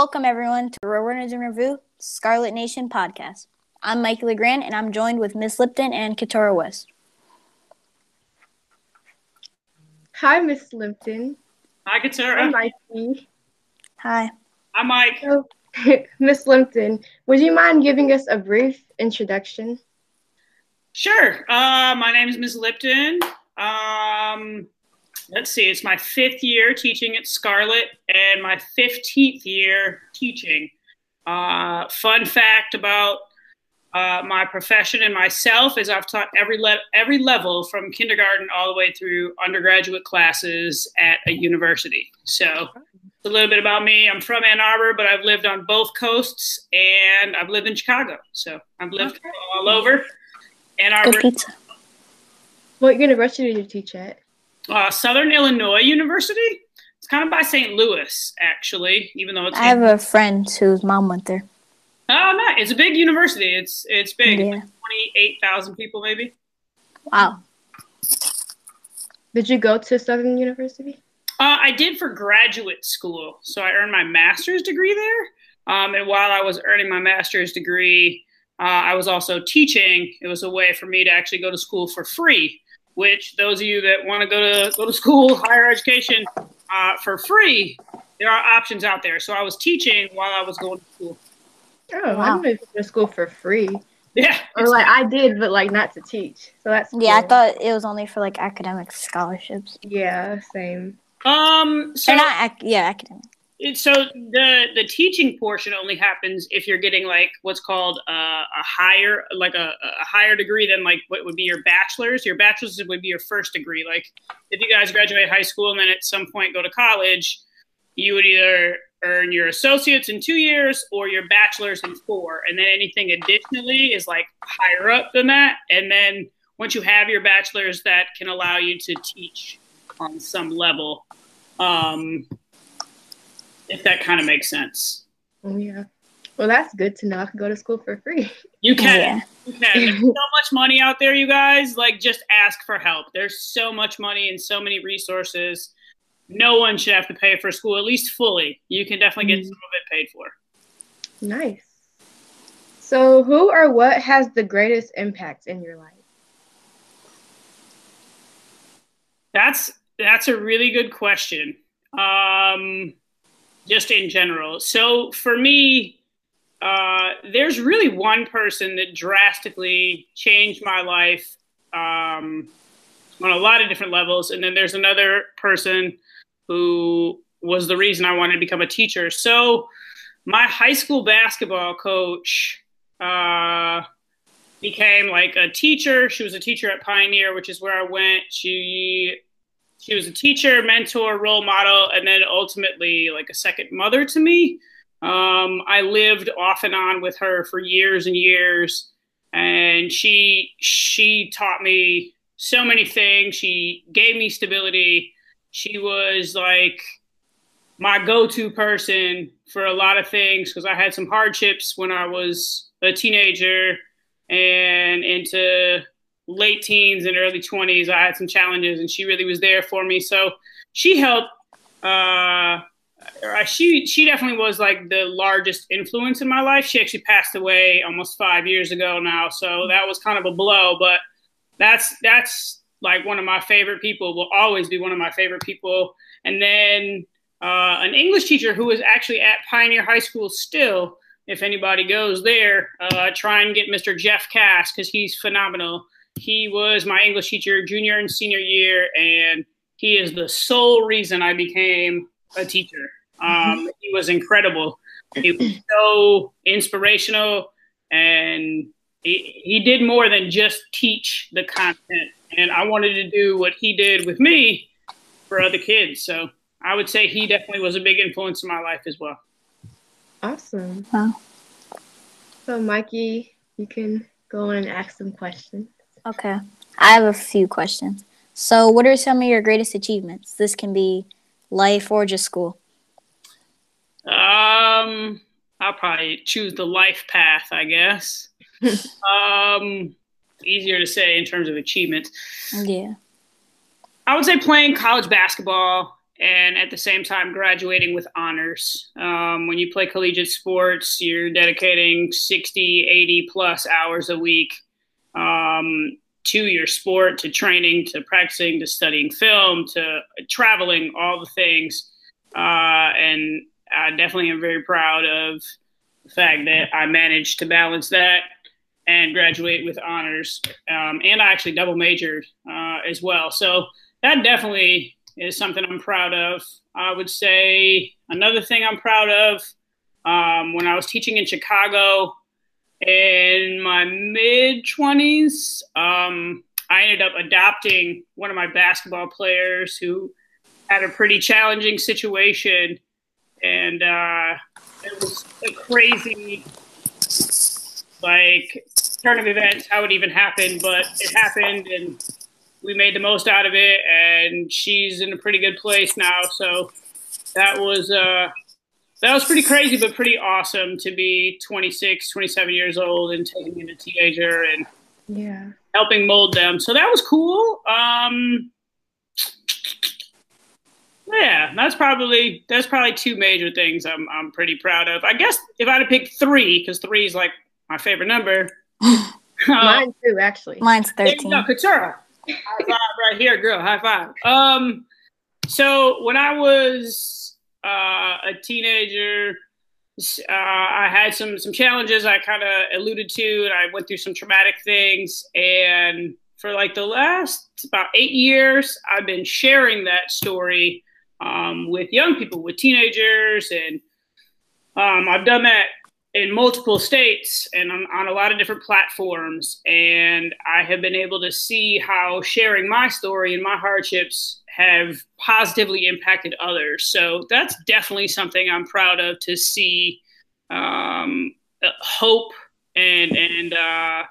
Welcome, everyone, to Roadrunners in Review Scarlet Nation podcast. I'm Mike LeGrand, and I'm joined with Miss Lipton and Katora West. Hi, Miss Lipton. Hi, Katara. Hi, Katura. Mikey. Hi. Hi, Mike. So, Miss Lipton, would you mind giving us a brief introduction? Sure. Uh, my name is Ms. Lipton. Um, let's see, it's my fifth year teaching at Scarlet and my 15th year teaching. Uh, fun fact about uh, my profession and myself is I've taught every le- every level from kindergarten all the way through undergraduate classes at a university. So a little bit about me. I'm from Ann Arbor, but I've lived on both coasts and I've lived in Chicago. So I've lived Okay. all over. Ann Good Arbor, pizza. What university did you teach at? Uh, Southern Illinois University. It's kind of by St. Louis, actually, even though it's. I have a friend whose mom went there. oh, no, it's a big university. It's it's big. Yeah. Twenty eight thousand people, maybe. Wow. Did you go to Southern University? Uh, I did for graduate school, so I earned my master's degree there. Um, and while I was earning my master's degree, uh, I was also teaching. It was a way for me to actually go to school for free. Which those of you that want to go to go to school, higher education, uh, for free, there are options out there. So I was teaching while I was going to school. Oh, Wow. I went to school for free. Yeah, Or like I did, but like not to teach. So that's Yeah, I thought it was only for like academic scholarships. Yeah, same. Um. So Or not, ac- yeah, academic. So the the teaching portion only happens if you're getting like what's called uh, a higher like a, a higher degree than like what would be your bachelor's. Your bachelor's would be your first degree. Like if you guys graduate high school and then at some point go to college, you would either earn your associates in two years or your bachelor's in four, and then anything additionally is like higher up than that. And then once you have your bachelor's, that can allow you to teach on some level. Um, if that kind of makes sense. Oh, yeah. Well, that's good to know. I can go to school for free. You can. Yeah. You can. There's so much money out there, you guys. Like, just ask for help. There's so much money and so many resources. No one should have to pay for school, at least fully. You can definitely get Mhm. some of it paid for. Nice. So, who or what has the greatest impact in your life? That's that's a really good question. Um, just in general. So for me, uh, there's really one person that drastically changed my life um, on a lot of different levels, and then there's another person who was the reason I wanted to become a teacher. So my high school basketball coach uh, became like a teacher. She was a teacher at Pioneer, which is where I went. She she was a teacher, mentor, role model, and then ultimately like a second mother to me. Um, I lived off and on with her for years and years, and she she taught me so many things. She gave me stability. She was like my go-to person for a lot of things because I had some hardships when I was a teenager and into late teens and early 20s i had some challenges and she really was there for me. So she helped uh she she definitely was like the largest influence in my life. She actually passed away almost five years ago now. So that was kind of a blow but that's that's like one of my favorite people will always be one of my favorite people. And then uh, an english teacher who is actually at pioneer high school still if anybody goes there uh, try and get mr jeff cass because he's phenomenal he was my English teacher junior and senior year, and he is the sole reason I became a teacher. Um, he was incredible. He was so inspirational, and he, he did more than just teach the content. And I wanted to do what he did with me for other kids. So I would say he definitely was a big influence in my life as well. Awesome. Wow. So, Mikey, you can go in and ask some questions. Okay. I have a few questions. So, what are some of your greatest achievements? This can be life or just school. Um, I'll probably choose the life path, I guess. um, easier to say in terms of achievements. Yeah. I would say playing college basketball and at the same time graduating with honors. Um, when you play collegiate sports, you're dedicating 60, 80 plus hours a week um, to your sport, to training, to practicing, to studying film, to traveling, all the things. Uh, and I definitely am very proud of the fact that I managed to balance that and graduate with honors. Um, and I actually double majored uh, as well. So that definitely is something I'm proud of. I would say another thing I'm proud of um, when I was teaching in Chicago in my mid 20s, um, I ended up adopting one of my basketball players who had a pretty challenging situation. And uh, it was a crazy, like, turn of events, how it even happened, but it happened. And we made the most out of it, and she's in a pretty good place now. So that was uh, that was pretty crazy, but pretty awesome to be 26, 27 years old and taking in a teenager and Yeah. helping mold them. So that was cool. Um, yeah, that's probably that's probably two major things I'm I'm pretty proud of. I guess if I had to pick three, because three is like my favorite number. uh, Mine too, actually. Mine's there you 13. go, Katura. High five right here, girl. High five. Um, so when I was uh, a teenager, uh, I had some some challenges I kind of alluded to, and I went through some traumatic things. And for like the last about eight years, I've been sharing that story um, with young people, with teenagers, and um, I've done that in multiple states and on, on a lot of different platforms. And I have been able to see how sharing my story and my hardships have positively impacted others. So that's definitely something I'm proud of to see um, uh, hope and and uh,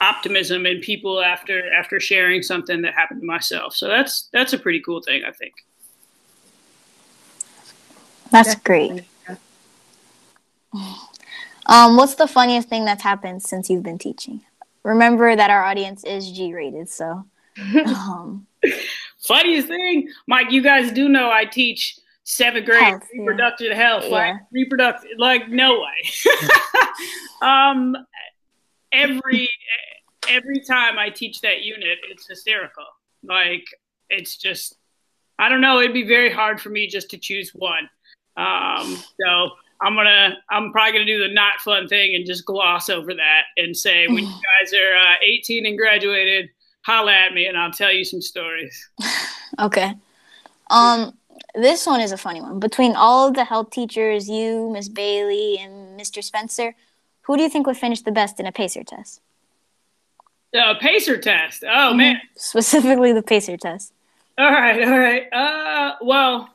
optimism in people after after sharing something that happened to myself. So that's that's a pretty cool thing, I think. That's great. Um, what's the funniest thing that's happened since you've been teaching? Remember that our audience is G rated, so um, Funniest thing, Mike, you guys do know I teach seventh grade Health, yeah. reproductive health, Yeah. like reproductive, like no way. um, every every time I teach that unit, it's hysterical. Like it's just, I don't know. It'd be very hard for me just to choose one. Um, so I'm gonna, I'm probably gonna do the not fun thing and just gloss over that and say when you guys are uh, 18 and graduated, holla at me and I'll tell you some stories. okay. Um, this one is a funny one. Between all of the health teachers, you, Miss Bailey, and Mr. Spencer, who do you think would finish the best in a pacer test? Uh, pacer test. Oh man. Specifically, the pacer test. All right, all right. Uh, well,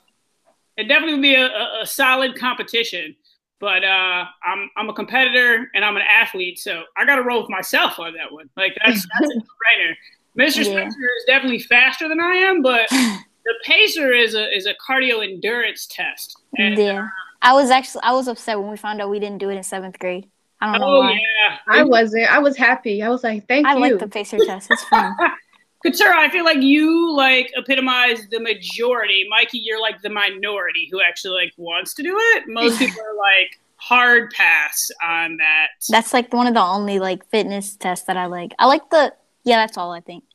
it definitely would be a, a, a solid competition, but uh, I'm I'm a competitor and I'm an athlete, so I got to roll with myself on that one. Like that's that's a no-brainer. Mr. Yeah. Spencer is definitely faster than I am, but the pacer is a is a cardio endurance test. And, yeah, uh, I was actually I was upset when we found out we didn't do it in seventh grade. I don't know Oh why. yeah, I wasn't. I was happy. I was like, thank I you. I like the pacer test. It's fun. Katura, I feel like you like epitomize the majority. Mikey, you're like the minority who actually like wants to do it. Most people are like hard pass on that. That's like one of the only like fitness tests that I like. I like the yeah, that's all I think.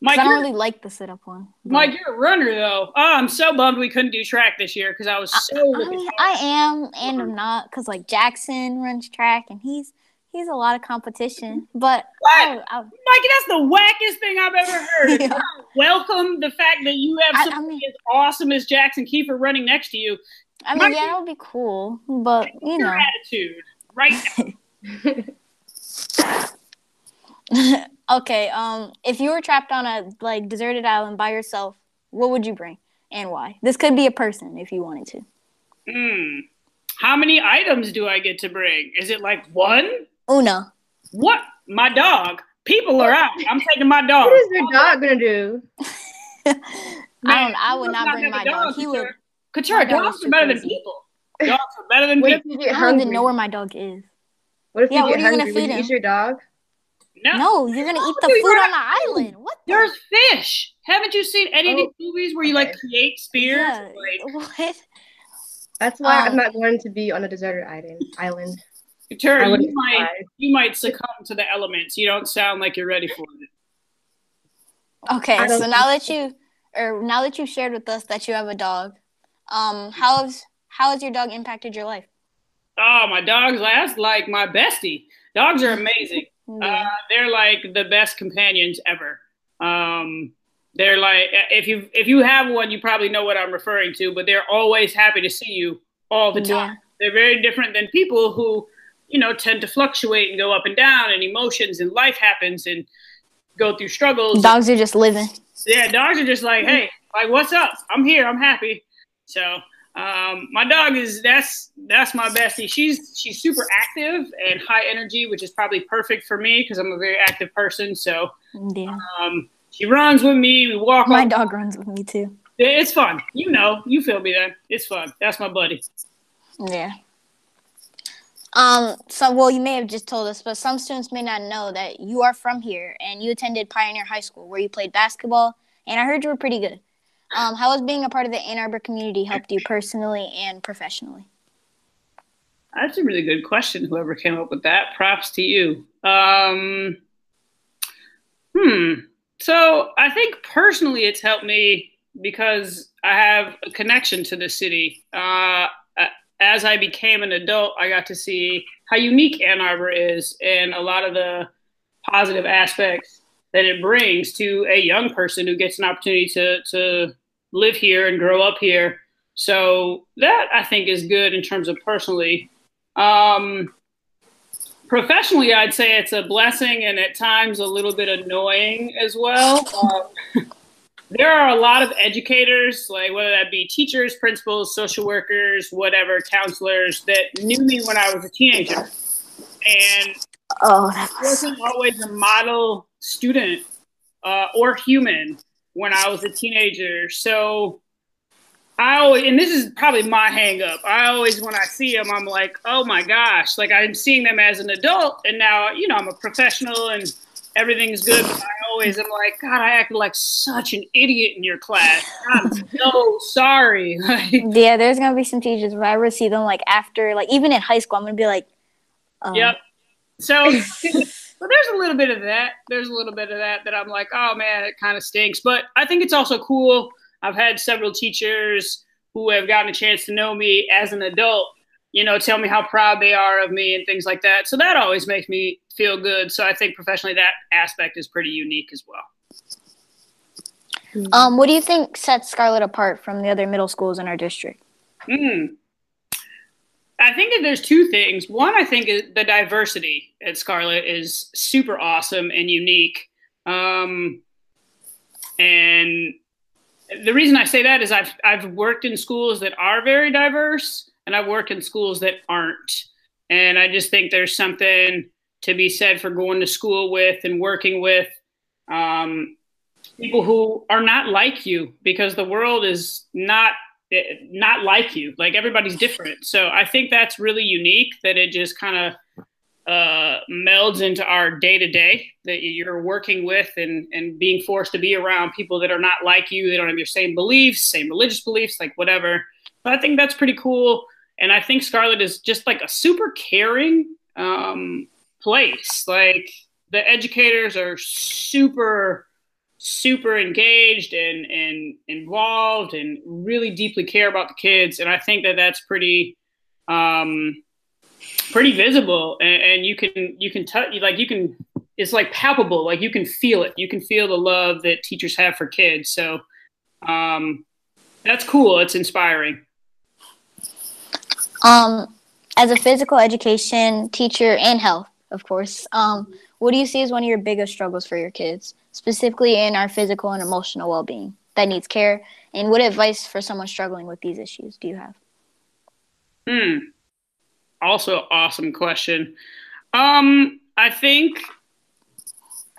Mike, I don't really like the sit up one. but- Mike, you're a runner though. Oh, I'm so bummed we couldn't do track this year because I was so. looking I, I am and I'm not because like Jackson runs track and he's he's a lot of competition. But? Oh, I, I, Mikey, that's the wackest thing I've ever heard. Yeah. Welcome the fact that you have I- I somebody mean- as awesome as Jackson Kiefer running next to you. I mean Mikey- yeah, that would be cool. But you Your know, attitude, right? now. okay. Um, if you were trapped on a like deserted island by yourself, what would you bring and why? This could be a person if you wanted to. Hmm. How many items do I get to bring? Is it like one? Una. What? My dog. People are out. I'm taking my dog. what is your dog gonna do? I don't. I would not bring my a dog. He would. Katura, my dogs are too better than people. Dogs are better than What if people. you get I don't hungry? even know where my dog is. What if Yeah, you what get are you gonna? Would feed you him? eat your dog? No, No, you're gonna eat the food on the island. What? The? there's fish. Haven't you seen any of Oh, these movies where you like create spears? Yeah. Like, What? That's why Um, I'm not going to be on a deserted island. Island. Tara, you might survive. you might succumb to the elements. You don't sound like you're ready for it. Okay, so now that you or now that you shared with us that you have a dog, um, how's how has your dog impacted your life? Oh, my dogs, last like my bestie. Dogs are amazing. Uh, they're like the best companions ever. Um, they're like if you if you have one, you probably know what I'm referring to. But they're always happy to see you all the time. Yeah. They're very different than people who, you know, tend to fluctuate and go up and down, and emotions and life happens and go through struggles. Dogs are just living. Yeah, dogs are just like, hey, like, what's up? I'm here. I'm happy. So, um, my dog is that's that's my bestie. She's she's super active and high energy, which is probably perfect for me because I'm a very active person. So, Yeah. um, she runs with me. We walk. My all- dog runs with me too. It's fun. You know, you feel me then. It's fun. That's my buddy. Yeah. Um, so well you may have just told us, but some students may not know that you are from here and you attended Pioneer High School where you played basketball and I heard you were pretty good. Um, how has being a part of the Ann Arbor community helped you personally and professionally? That's a really good question. Whoever came up with that, props to you. Um, hmm. So I think personally, it's helped me because I have a connection to the city. Uh, as I became an adult, I got to see how unique Ann Arbor is and a lot of the positive aspects that it brings to a young person who gets an opportunity to to live here and grow up here. So that I think is good in terms of personally. Um, professionally, I'd say it's a blessing and at times a little bit annoying as well. Um, there are a lot of educators, like whether that be teachers, principals, social workers, whatever, counselors, that knew me when I was a teenager. And Oh, that was wasn't always a model student uh, or human when I was a teenager. So I always, and this is probably my hang up. I always, when I see them, I'm like, oh my gosh, like I'm seeing them as an adult. And now, you know, I'm a professional and everything's good. But I always am like, God, I acted like such an idiot in your class. I'm so sorry. Like, yeah. There's gonna be some teachers if I ever see them like after like even in high school, I'm gonna be like, um, Yep. So, but there's a little bit of that. There's a little bit of that that I'm like, oh man, it kind of stinks. But I think it's also cool. I've had several teachers who have gotten a chance to know me as an adult, you know, tell me how proud they are of me and things like that. So that always makes me feel good. So I think professionally that aspect is pretty unique as well. Um, what do you think sets Scarlett apart from the other middle schools in our district? Hmm. I think that there's two things. One, I think the diversity at Scarlet is super awesome and unique. Um, and the reason I say that is I've I've worked in schools that are very diverse, and I've worked in schools that aren't. And I just think there's something to be said for going to school with and working with um, people who are not like you, because the world is not not like you. Like everybody's different. So I think that's really unique that it just kind of uh, melds into our day to day that you're working with and, and being forced to be around people that are not like you. They don't have your same beliefs, same religious beliefs, like whatever. But I think that's pretty cool. And I think Scarlet is just like a super caring um, place. Like the educators are super super engaged and and involved and really deeply care about the kids. And i think that that's pretty um pretty visible. And, and you can you can touch like you can it's like palpable. Like you can feel it. You can feel the love that teachers have for kids. So um that's cool. It's inspiring. Um, as a physical education teacher and health, of course, um, what do you see as one of your biggest struggles for your kids, specifically in our physical and emotional well-being that needs care? And what advice for someone struggling with these issues do you have? Hmm. Also, awesome question. Um, I think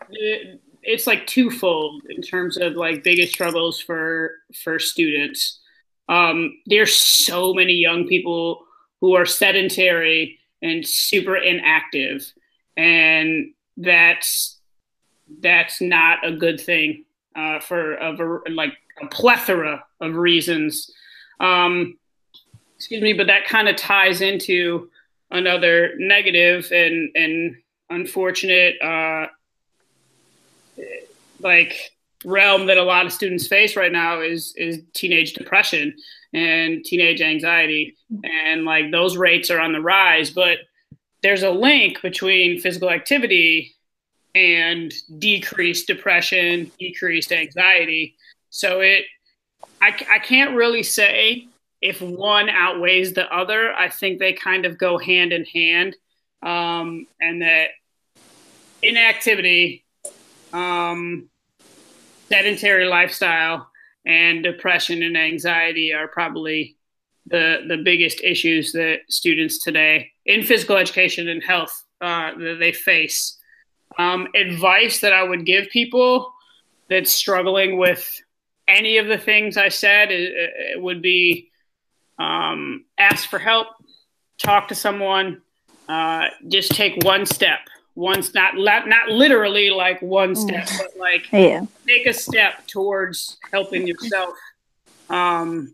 it, it's like twofold in terms of like biggest struggles for for students. Um, there's so many young people who are sedentary and super inactive, and that's that's not a good thing. uh, for a, like a plethora of reasons. Um, excuse me, but that kind of ties into another negative and and unfortunate uh, like realm that a lot of students face right now is is teenage depression and teenage anxiety and like those rates are on the rise but there's a link between physical activity and decreased depression decreased anxiety so it I, I can't really say if one outweighs the other i think they kind of go hand in hand um, and that inactivity um, sedentary lifestyle and depression and anxiety are probably the the biggest issues that students today in physical education and health uh, that they face. Um, advice that I would give people that's struggling with any of the things I said it, it would be um, ask for help, talk to someone, uh, just take one step once not not literally like one mm. step but like yeah. take a step towards helping yourself um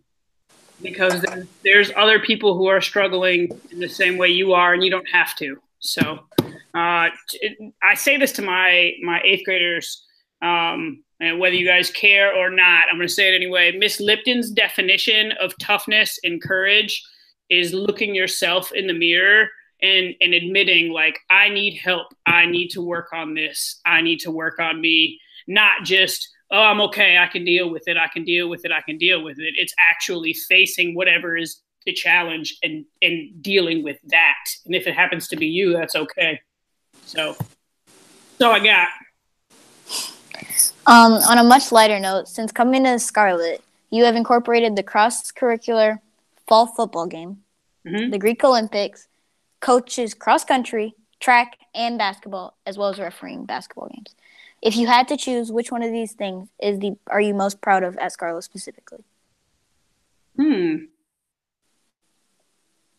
because there's, there's other people who are struggling in the same way you are and you don't have to so uh i say this to my my eighth graders um and whether you guys care or not i'm going to say it anyway miss lipton's definition of toughness and courage is looking yourself in the mirror and and admitting like I need help. I need to work on this. I need to work on me. Not just oh I'm okay. I can deal with it. I can deal with it. I can deal with it. It's actually facing whatever is the challenge and and dealing with that. And if it happens to be you, that's okay. So, so I got. Um, on a much lighter note, since coming to Scarlet, you have incorporated the cross-curricular fall football game, mm-hmm. the Greek Olympics, coaches cross country, track, and basketball, as well as refereeing basketball games. If you had to choose, which one of these things is the are you most proud of at Scarlet specifically? Hmm.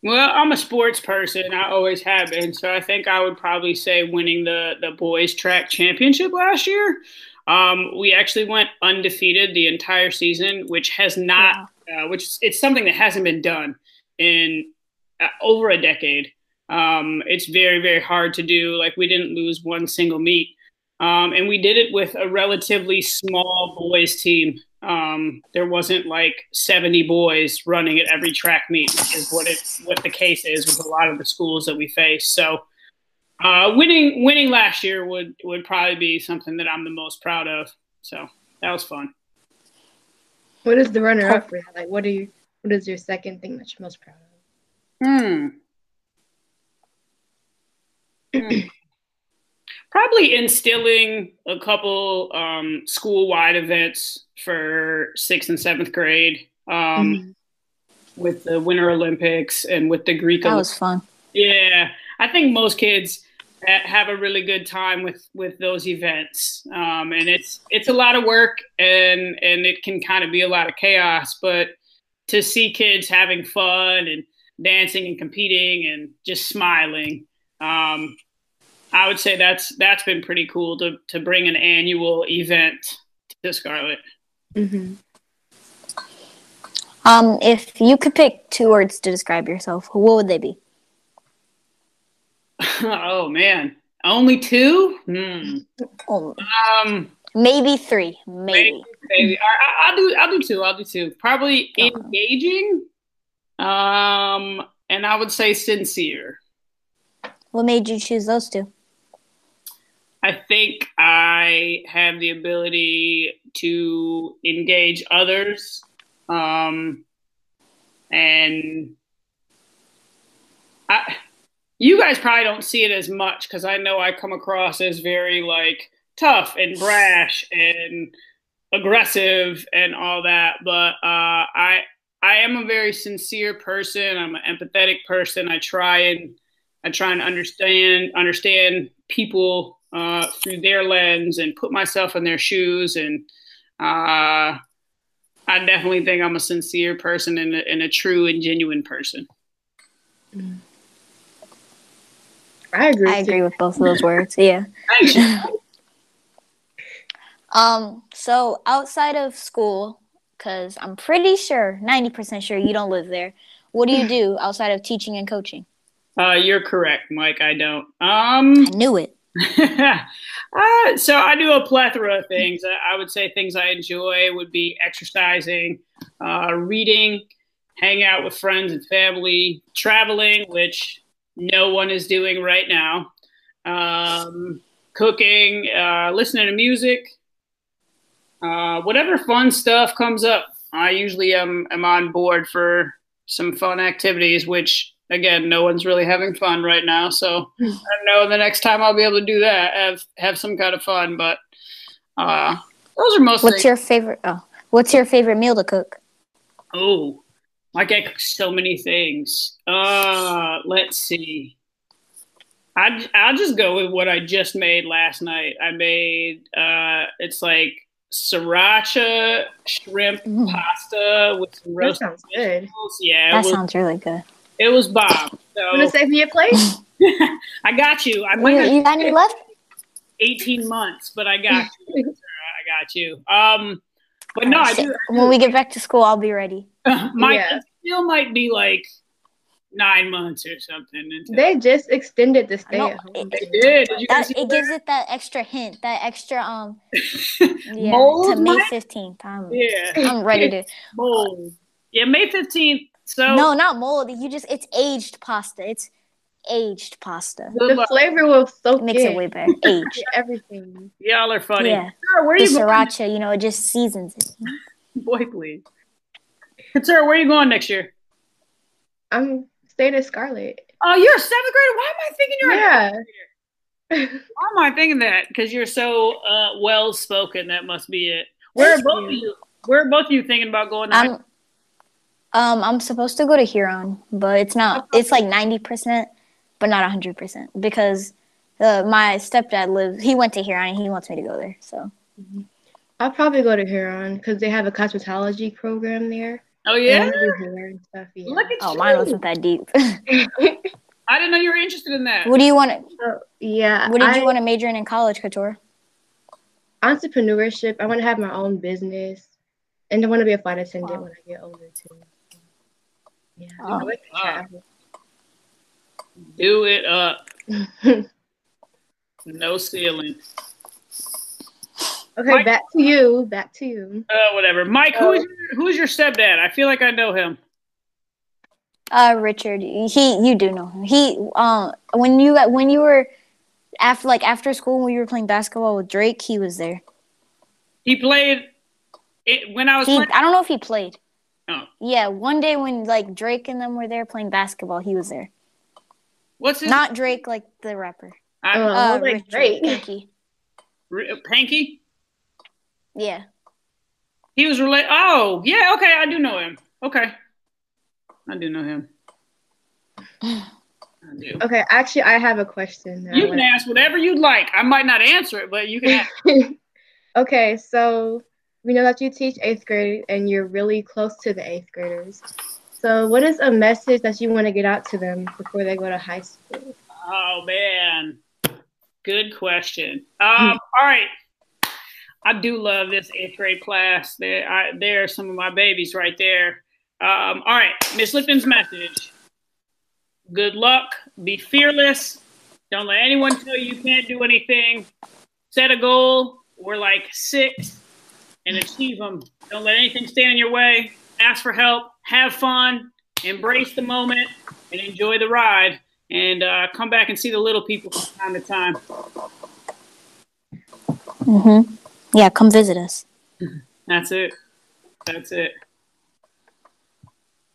Well, I'm a sports person. I always have been. So I think I would probably say winning the the boys track championship last year. Um, we actually went undefeated the entire season, which has not, wow. uh, which it's something that hasn't been done in uh, over a decade. Um, it's very, very hard to do. Like we didn't lose one single meet. Um, and we did it with a relatively small boys team. Um, there wasn't like 70 boys running at every track meet, which is what it what the case is with a lot of the schools that we face. So uh, winning winning last year would would probably be something that I'm the most proud of. So that was fun. What is the runner up for? Like what are you what is your second thing that you're most proud of? Hmm. Probably instilling a couple um, school wide events for sixth and seventh grade um, mm-hmm. with the Winter Olympics and with the Greek. That was fun. Yeah, I think most kids have a really good time with with those events um, and it's it's a lot of work and and it can kind of be a lot of chaos but to see kids having fun and dancing and competing and just smiling um, I would say that's that's been pretty cool to to bring an annual event to Scarlet. Mm-hmm. Um, if you could pick two words to describe yourself, what would they be? oh man, only two? Hmm. Oh. Um, maybe three. Maybe. Maybe. I, will do. I'll do two. I'll do two. Probably engaging. Um, and I would say sincere. What made you choose those two? I think I have the ability to engage others. Um, and I, you guys probably don't see it as much because I know I come across as very like tough and brash and aggressive and all that. But uh, I I am a very sincere person. I'm an empathetic person. I try and I try and understand understand people uh, through their lens and put myself in their shoes. And uh, I definitely think I'm a sincere person and a, and a true and genuine person. I agree. I agree with both of those words. Yeah. Um, so outside of school, because I'm pretty sure, 90% sure you don't live there, what do you do outside of teaching and coaching? Uh, you're correct, Mike. I don't. Um, I knew it. uh, so I do a plethora of things. I would say things I enjoy would be exercising, uh, reading, hang out with friends and family, traveling, which no one is doing right now, um, cooking, uh, listening to music, uh, whatever fun stuff comes up. I usually am, am on board for some fun activities, which again, no one's really having fun right now. So I don't know the next time I'll be able to do that, have have some kind of fun. But uh, those are mostly. What's your favorite? Oh, what's your favorite meal to cook? Oh, I can cook so many things. Uh, let's see. I I'll just go with what I just made last night. I made uh, it's like sriracha shrimp mm. pasta with some roasted that sounds good. Yeah, that was, sounds really good. It was Bob. So want to save me a plate? I got you. I might you, you got any left? Eighteen months, but I got you. I got you. Um, but no, I do, I do. When we get back to school, I'll be ready. my yeah. still might be like nine months or something. They just extended the stay at home. It, they did. did that, it gives it that extra hint, that extra um, yeah, Mold to May fifteenth. I'm, yeah, I'm ready to mold. Yeah, May fifteenth. So no, not moldy. You just it's aged pasta. It's aged pasta. The flavor will so it makes it way better. Aged everything. Y'all are funny. Yeah, where are the you sriracha. Going? You know, it just seasons it. Boy, please. Sarah, where are you going next year? I'm staying at Scarlet. Oh, you're a seventh grader. Why am I thinking you're yeah. Why am I thinking that? Because you're so uh, well spoken. That must be it. Where are both of you? Where are both of you thinking about going? I'm, um, I'm supposed to go to Huron, but it's not. It's like ninety percent, but not hundred percent because uh, my stepdad lives. He went to Huron and he wants me to go there. So. Mm-hmm. I'll probably go to Huron because they have a cosmetology program there. Oh yeah. Stuff, yeah. Look at oh, you. mine wasn't that deep. I didn't know you were interested in that. What do you want to? So, yeah. What did I, you want to major in in college, Couture? Entrepreneurship. I want to have my own business, and I want to be a flight attendant wow. when I get older too. Yeah. Oh. Like Do it up. no ceiling. Okay, Mike, back to you. Back to you. Uh, whatever. Mike, uh, who's your, who's your stepdad? I feel like I know him. Uh, Richard. He, you do know him. He, um, when you when you were after like after school when you were playing basketball with Drake, he was there. He played it when I was. He, playing- I don't know if he played. Oh. Yeah, one day when like Drake and them were there playing basketball, he was there. What's his? Not Drake, like the rapper. I, uh, uh, like Drake. Panky. Panky. Yeah. He was related. Oh, yeah. Okay, I do know him. Okay, I do know him. I do. Okay, actually, I have a question. You can ask whatever you'd like. I might not answer it, but you can. okay, so we know that you teach eighth grade and you're really close to the eighth graders. So, what is a message that you want to get out to them before they go to high school? Oh man, good question. Um, all right. I do love this eighth grade class. There, there are some of my babies right there. Um, all right, Miss Lipton's message. Good luck. Be fearless. Don't let anyone tell you you can't do anything. Set a goal. We're like six and achieve them. Don't let anything stand in your way. Ask for help. Have fun. Embrace the moment and enjoy the ride. And uh, come back and see the little people from time to time. Mm-hmm. Yeah, come visit us. That's it. That's it.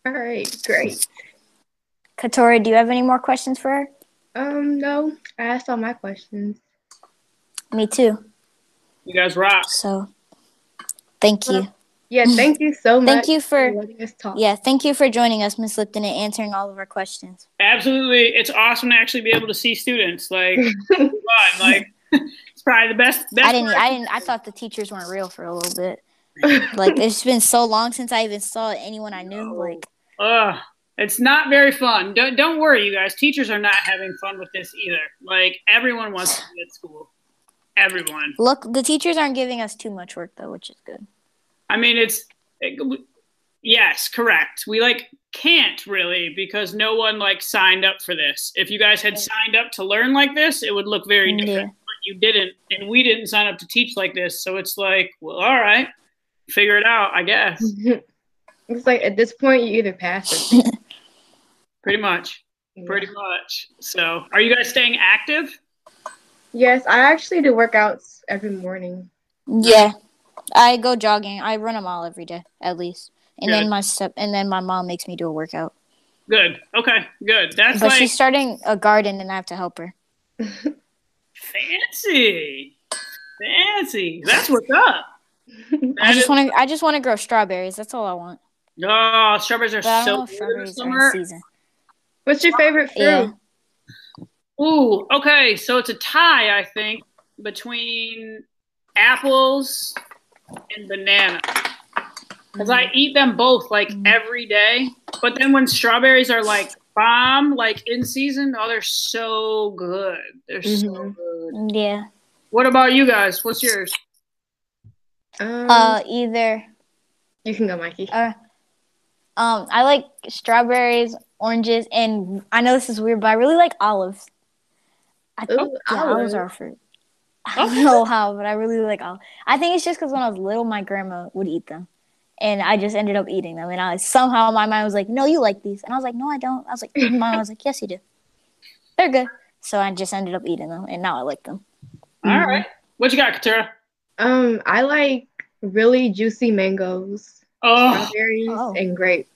All right, great. Katori, do you have any more questions for her? Um, no. I asked all my questions. Me too. You guys rock. So, thank you. Well, yeah, thank you so much. thank you for, for yeah, thank you for joining us, Miss Lipton, and answering all of our questions. Absolutely, it's awesome to actually be able to see students. Like, fun. Like, it's probably the best. best I didn't. I didn't. I thought the teachers weren't real for a little bit. like it's been so long since I even saw anyone I knew. Like, uh, it's not very fun. Don't don't worry, you guys. Teachers are not having fun with this either. Like everyone wants to be at school. everyone. Look, the teachers aren't giving us too much work though, which is good. I mean, it's it, yes, correct. We like can't really because no one like signed up for this. If you guys had signed up to learn like this, it would look very different. Yeah. But you didn't, and we didn't sign up to teach like this. So it's like, well, all right, figure it out, I guess. it's like at this point you either pass or Pretty much, pretty much. So, are you guys staying active? Yes, I actually do workouts every morning. Yeah, I go jogging. I run a mile every day at least, and Good. then my step, and then my mom makes me do a workout. Good. Okay. Good. That's But like she's starting a garden, and I have to help her. fancy, fancy. That's what's up. I just is- want to. I just want to grow strawberries. That's all I want. oh, strawberries are But so know if in strawberries are in season. What's your favorite fruit? Yeah. Ooh, okay. So it's a tie, I think, between apples and banana. Because I eat them both like Mm. every day. But then when strawberries are like bomb, like in season, oh, they're so good. They're so Mhm. good. Yeah. What about you guys? What's yours? Um, Uh, either. you can go, Mikey. Uh, um, I like strawberries, oranges, and I know this is weird, but I really like olives. I think Ooh, yeah, olives olives. are a fruit. I don't know how, but I really like olives. I think it's just because when I was little, my grandma would eat them, and I just ended up eating them. And I somehow my mind was like, "No, you like these," and I was like, "No, I don't." I was like, "My mom was like, yes, you do. They're good." So I just ended up eating them, and now I like them. All Mhm. right. What you got, Katura? Um, I like really juicy mangoes, Oh, strawberries, Oh. and grapes.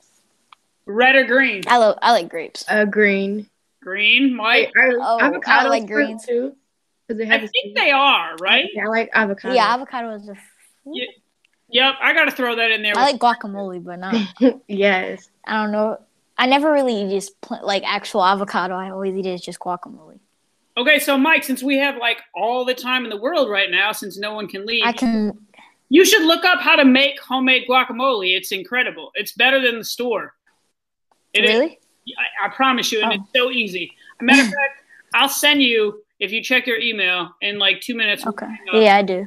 red or green? I love I like grapes. Uh, green. Green, I, I, Oh, I like fruit greens. too. Because it I think they are, right? Yeah, I like avocado. Yeah, avocado is a. fruit. Yep, I got to throw that in there. I like guacamole, but not. yes. I don't know. I never really eat just pl- like actual avocado. I always eat it as just guacamole. Okay, so Mike, since we have like all the time in the world right now, since no one can leave, I can. you should look up how to make homemade guacamole. It's incredible. It's better than the store. It is- really? I, I promise you, and Oh. it's so easy. Matter of fact, I'll send you if you check your email in like two minutes. Okay. up Yeah, I do.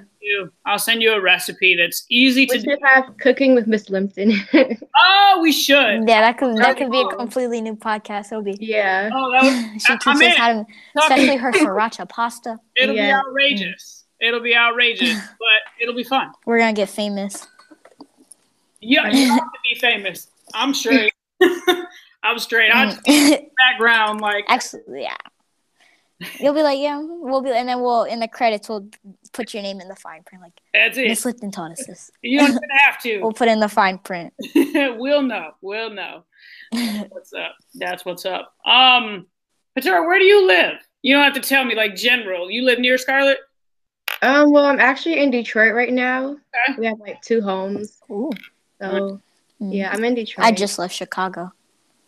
I'll send you a recipe that's easy to We do. should have cooking with Miss Lipton. Oh, we should. Yeah, that could that could be be a completely new podcast. It'll be. yeah. Oh, that was, she teaches in. how to, especially her sriracha pasta. It'll be Yeah. outrageous. It'll be outrageous, but it'll be fun. We're gonna get famous. Yeah, you have to be famous. I'm straight. I'm straight. I just Mm. background like Actually, yeah. You'll be like, yeah, we'll be, and then we'll in the credits we'll put your name in the fine print, like that's it. Miss Lipton taught us this. You don't even have to. We'll put in the fine print. we'll know. We'll know. What's up? That's what's up. Um, Patara, where do you live? You don't have to tell me like general. You live near Scarlet? Um. Well, I'm actually in Detroit right now. Okay. We have like two homes. Ooh. So Mm. yeah, I'm in Detroit. I just left Chicago.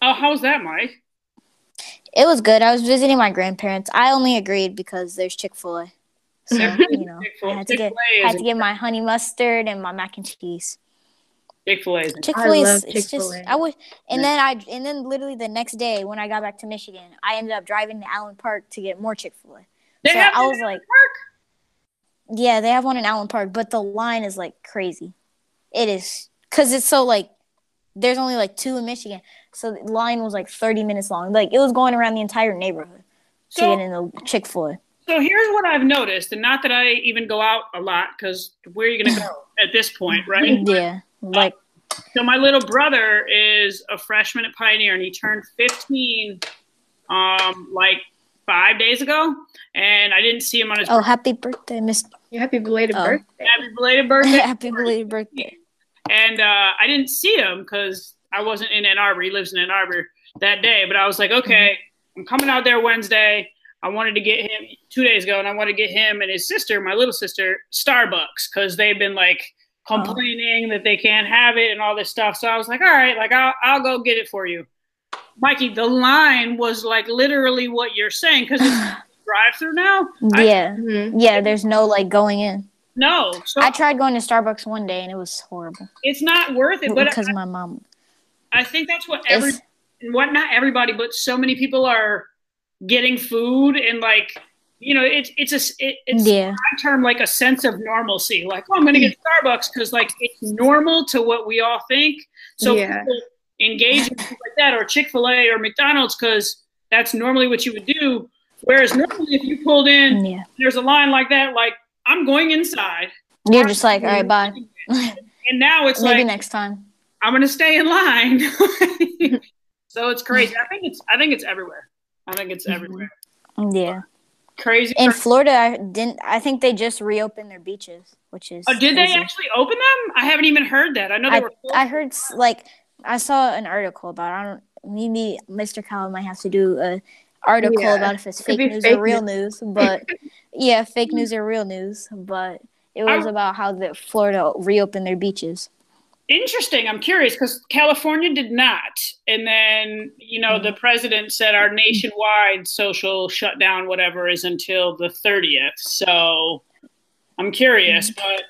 Oh, how's that, Mike? It was good. I was visiting my grandparents. I only agreed because there's Chick Fil A, so you know I had to get Chick-fil-A I had to get my honey mustard and my mac and cheese. Chick-fil-A is Chick Fil A it's just Chick-fil-A. I would and then I and then literally the next day when I got back to Michigan, I ended up driving to Allen Park to get more Chick Fil A. They So have I was in like, Park? yeah, they have one in Allen Park, but the line is like crazy. It is because it's so like there's only like two in Michigan, so the line was like 30 minutes long. Like it was going around the entire neighborhood to get in the Chick Fil A. So here's what I've noticed, and not that I even go out a lot, because where are you gonna go at this point, right? Yeah, like So my little brother is a freshman at Pioneer, and he turned 15, um, like five days ago, and I didn't see him on his oh, happy birthday, Miss. Yeah, happy belated Oh. birthday. happy belated birthday, happy belated birthday. And uh, I didn't see him because I wasn't in Ann Arbor. He lives in Ann Arbor that day, but I was like, okay, I'm coming out there Wednesday. I wanted to get him two days ago, and I wanted to get him and his sister, my little sister, Starbucks because they've been like complaining that they can't have it and all this stuff. So I was like, all right, like I'll I'll go get it for you, Mikey. The line was like literally what you're saying because it's drive through now. I- Yeah, Mhm. yeah. There's no like going in. No, so I tried going to Starbucks one day and it was horrible it's not worth it. But because my mom. I think that's what every what not everybody, but so many people are getting food and like you know, it's it's a it, it's Yeah. my term like a sense of normalcy. Like, oh, I'm going to get Starbucks because like it's normal to what we all think. So Yeah. people engage in like that, or Chick Fil A or McDonald's because that's normally what you would do. Whereas normally, if you pulled in, Yeah. there's a line like that, like I'm going inside, You're just like, all right, bye. and now it's like Maybe like next time. I'm going to stay in line. so it's crazy. I think it's I think it's everywhere. I think it's Mhm. everywhere. Yeah. Crazy. In Florida, I didn't. I think they just reopened their beaches, which is. Oh, did they actually open them? I haven't even heard that. I know they I, were. I heard s- like I saw an article about. I don't. Maybe Mr. Kyle might have to do a article Yeah, about if it's fake news fake or real news, but yeah, fake news or real news. But it was I- about how the Florida reopened their beaches. Interesting. I'm curious because California did not, and then you know the president said our nationwide social shutdown, whatever, is until the 30th. So I'm curious, mm-hmm. but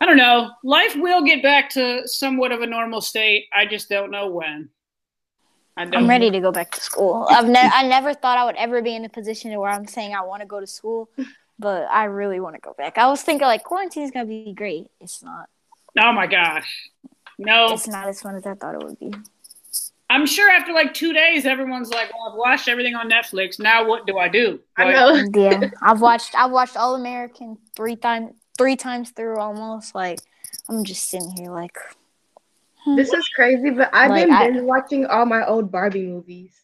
I don't know. Life will get back to somewhat of a normal state. I just don't know when. I don't I'm ready to go back to school. I've ne- I never thought I would ever be in a position where I'm saying I want to go to school, but I really want to go back. I was thinking like quarantine is gonna be great. It's not. Oh my gosh. No, It's not as fun as I thought it would be. I'm sure after like two days, everyone's like, "Well, I've watched everything on Netflix. Now what do I do?" I know. Yeah, I've watched I've watched All American three times three times through almost. Like I'm just sitting here like This is crazy, but I've Like, been I- binge watching all my old Barbie movies.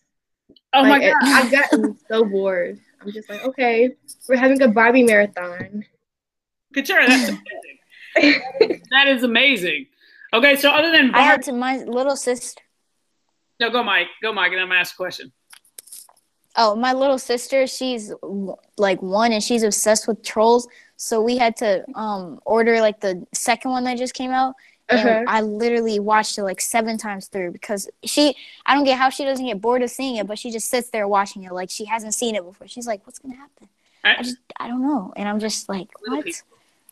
Oh Like, my god! I've gotten so bored. I'm just like, okay, we're having a Barbie marathon. Katura, that's amazing. that is amazing. Okay, so other than I had to my little sister. no, go Mike, go Mike, and I'm gonna ask a question. Oh, my little sister, she's like one and she's obsessed with trolls. So we had to um order like the second one that just came out. And Uh-huh. I literally watched it like seven times through because she I don't get how she doesn't get bored of seeing it, but she just sits there watching it like she hasn't seen it before. She's like, What's gonna happen? I I- just I don't know. And I'm just like, Little What? people.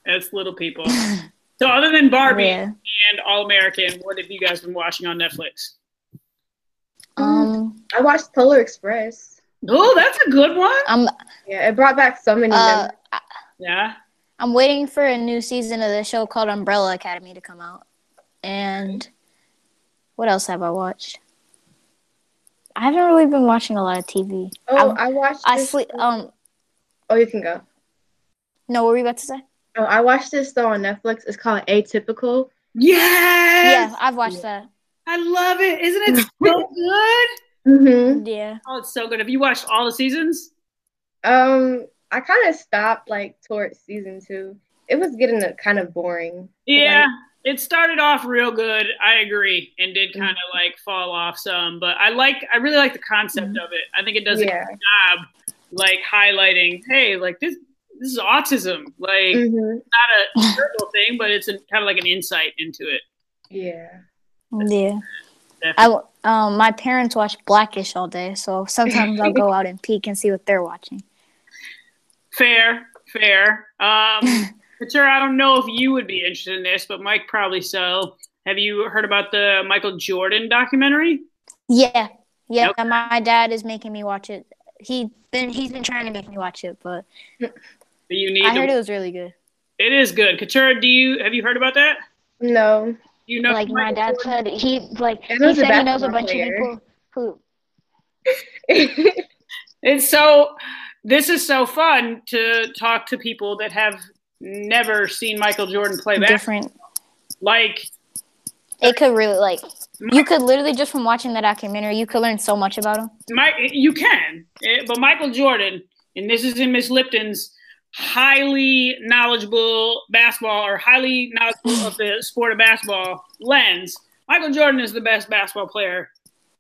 It's little people. so other than Barbie Yeah. and All American, what have you guys been watching on Netflix? Um I watched Polar Express. Oh, that's a good one. I'm Yeah, it brought back so many uh memories. Yeah. I'm waiting for a new season of the show called Umbrella Academy to come out. And what else have I watched? I haven't really been watching a lot of TV. Oh, I, I watched. I this- sleep. Um, Oh, you can go. no, what were you about to say? Oh, I watched this though on Netflix. It's called Atypical. Yes. Yeah, I've watched that. I love it. Isn't it so good? Mm-hmm. Yeah, Oh, it's so good. Have you watched all the seasons? Um, I kind of stopped like towards season two. It was getting uh, kind of boring. Yeah. It started off real good. I agree, and did kind of like fall off some, but I like. I really like the concept of it. I think it does a good job, like highlighting, hey, like this. This is autism. Like hmm not a terrible thing, but it's a, kind of like an insight into it. Yeah. yeah. I Definitely. w- um my parents watch Blackish all day, so sometimes I'll go out and peek and see what they're watching. Fair, fair. Um, Katura, I don't know if you would be interested in this, but Mike probably so. Have you heard about the Michael Jordan documentary? Yeah, yeah. Okay. My dad is making me watch it. He been he's been trying to make me watch it, but You need. I to, heard it was really good. it is good. Katura, do you have you heard about that? No. You know, like my dad said, he like he know he's a said he knows a bunch player. of people who It's so. This is so fun to talk to people that have never seen Michael Jordan play basketball. different. Like, It could really like you could literally just from watching the documentary, you could learn so much about him. Mike, you can, Eh, but Michael Jordan, and this is in Miss Lipton's highly knowledgeable basketball or highly knowledgeable of the sport of basketball lens. Michael Jordan is the best basketball player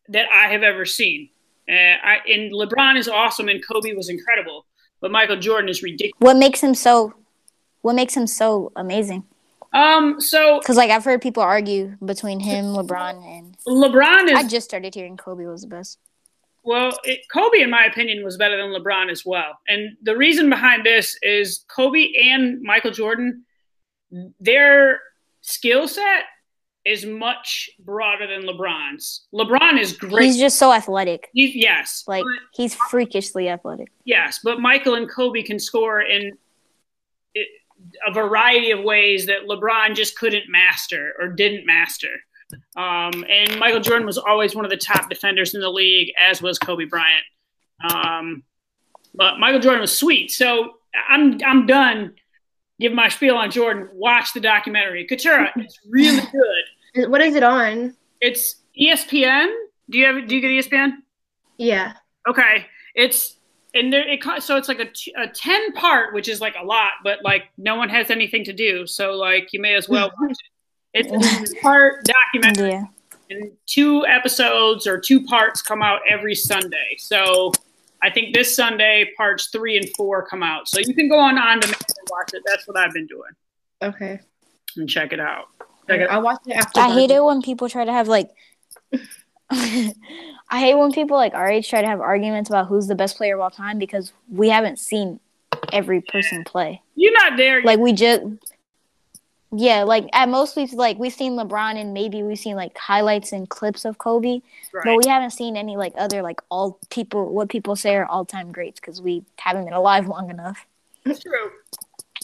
that I have ever seen. Uh, I, and LeBron is awesome, and Kobe was incredible, but Michael Jordan is ridiculous. What makes him so? What makes him so amazing? Um, so Because like I've heard people argue between him, LeBron, and LeBron is I just started hearing Kobe was the best. Well, it, Kobe, in my opinion, was better than LeBron as well. And the reason behind this is Kobe and Michael Jordan, their skill set is much broader than LeBron's. LeBron is great. He's just so athletic. He's, yes, Like but- he's freakishly athletic. yes, but Michael and Kobe can score in a variety of ways that LeBron just couldn't master or didn't master. Um, and Michael Jordan was always one of the top defenders in the league, as was Kobe Bryant. Um, but Michael Jordan was sweet. So I'm I'm done giving my spiel on Jordan. Watch the documentary. Katura, it's really good. What is it on? It's ESPN. Do you have do you get ESPN? Yeah. Okay, it's and there it co- so it's like a, t- a ten part, which is like a lot, but like no one has anything to do, so like you may as well mm-hmm. watch it. It's a part documentary, Yeah. and two episodes or two parts come out every Sunday. So I think this Sunday parts three and four come out, so you can go on on demand and watch it. That's what I've been doing Okay. and check it out. Check it out. I'll watch it after. I hate it when people try to have like I hate when people like our age try to have arguments about who's the best player of all time because we haven't seen every person play. You're not there. Like we just yeah, like at most we've like we've seen LeBron and maybe we've seen like highlights and clips of Kobe, right. but we haven't seen any like other like all people what people say are all time greats because we haven't been alive long enough. That's true.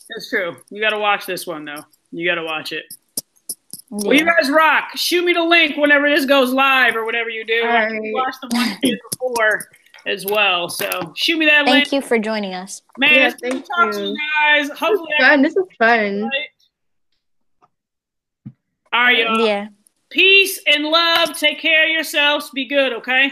That's true. You got to watch this one though. You got to watch it. Well, you guys rock. Shoot me the link whenever this goes live or whatever you do. All right. watched the one you did before as well. So shoot me that link. Thank you for joining us. Man, Yeah, it's good to thank talk to you. you guys. Hopefully, I Fun. This is fun. All right, y'all. Yeah. Peace and love. Take care of yourselves. Be good, okay?